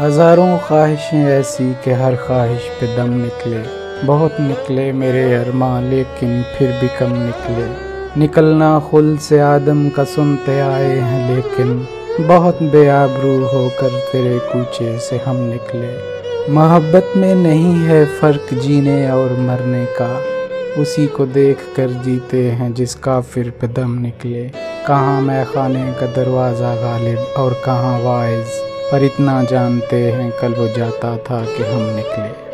हज़ारों ख्वाहिशें ऐसी कि हर ख्वाहिश पे दम निकले। बहुत निकले मेरे अरमां, लेकिन फिर भी कम निकले। निकलना खुल से आदम का सुनते आए हैं, लेकिन बहुत बेआबरू होकर तेरे कूचे से हम निकले। मोहब्बत में नहीं है फ़र्क जीने और मरने का। उसी को देख कर जीते हैं जिसका फिर पे दम निकले। कहाँ मैं खाने का दरवाज़ा गालिब और कहाँ वाइज पर इतना जानते हैं कल वो जाता था कि हम निकले।